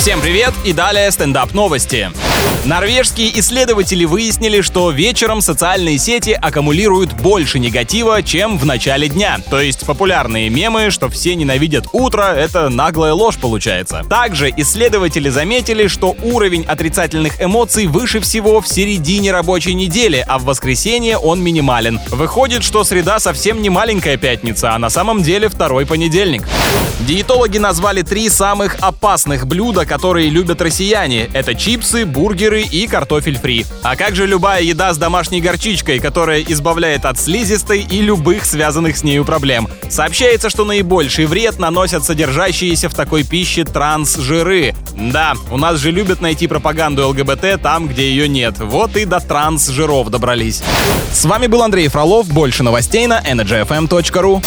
Всем привет и далее стендап новости. Норвежские исследователи выяснили, что вечером социальные сети аккумулируют больше негатива, чем в начале дня. То есть популярные мемы, что все ненавидят утро, это наглая ложь получается. Также исследователи заметили, что уровень отрицательных эмоций выше всего в середине рабочей недели, а в воскресенье он минимален. Выходит, что среда совсем не маленькая пятница, а на самом деле второй понедельник. Диетологи назвали три самых опасных блюда, которые любят россияне. Это чипсы, бургеры и картофель фри. А как же любая еда с домашней горчичкой, которая избавляет от слизистой и любых связанных с нею проблем? Сообщается, что наибольший вред наносят содержащиеся в такой пище трансжиры. Да, у нас же любят найти пропаганду ЛГБТ там, где ее нет. Вот и до трансжиров добрались. С вами был Андрей Фролов. Больше новостей на energyfm.ru.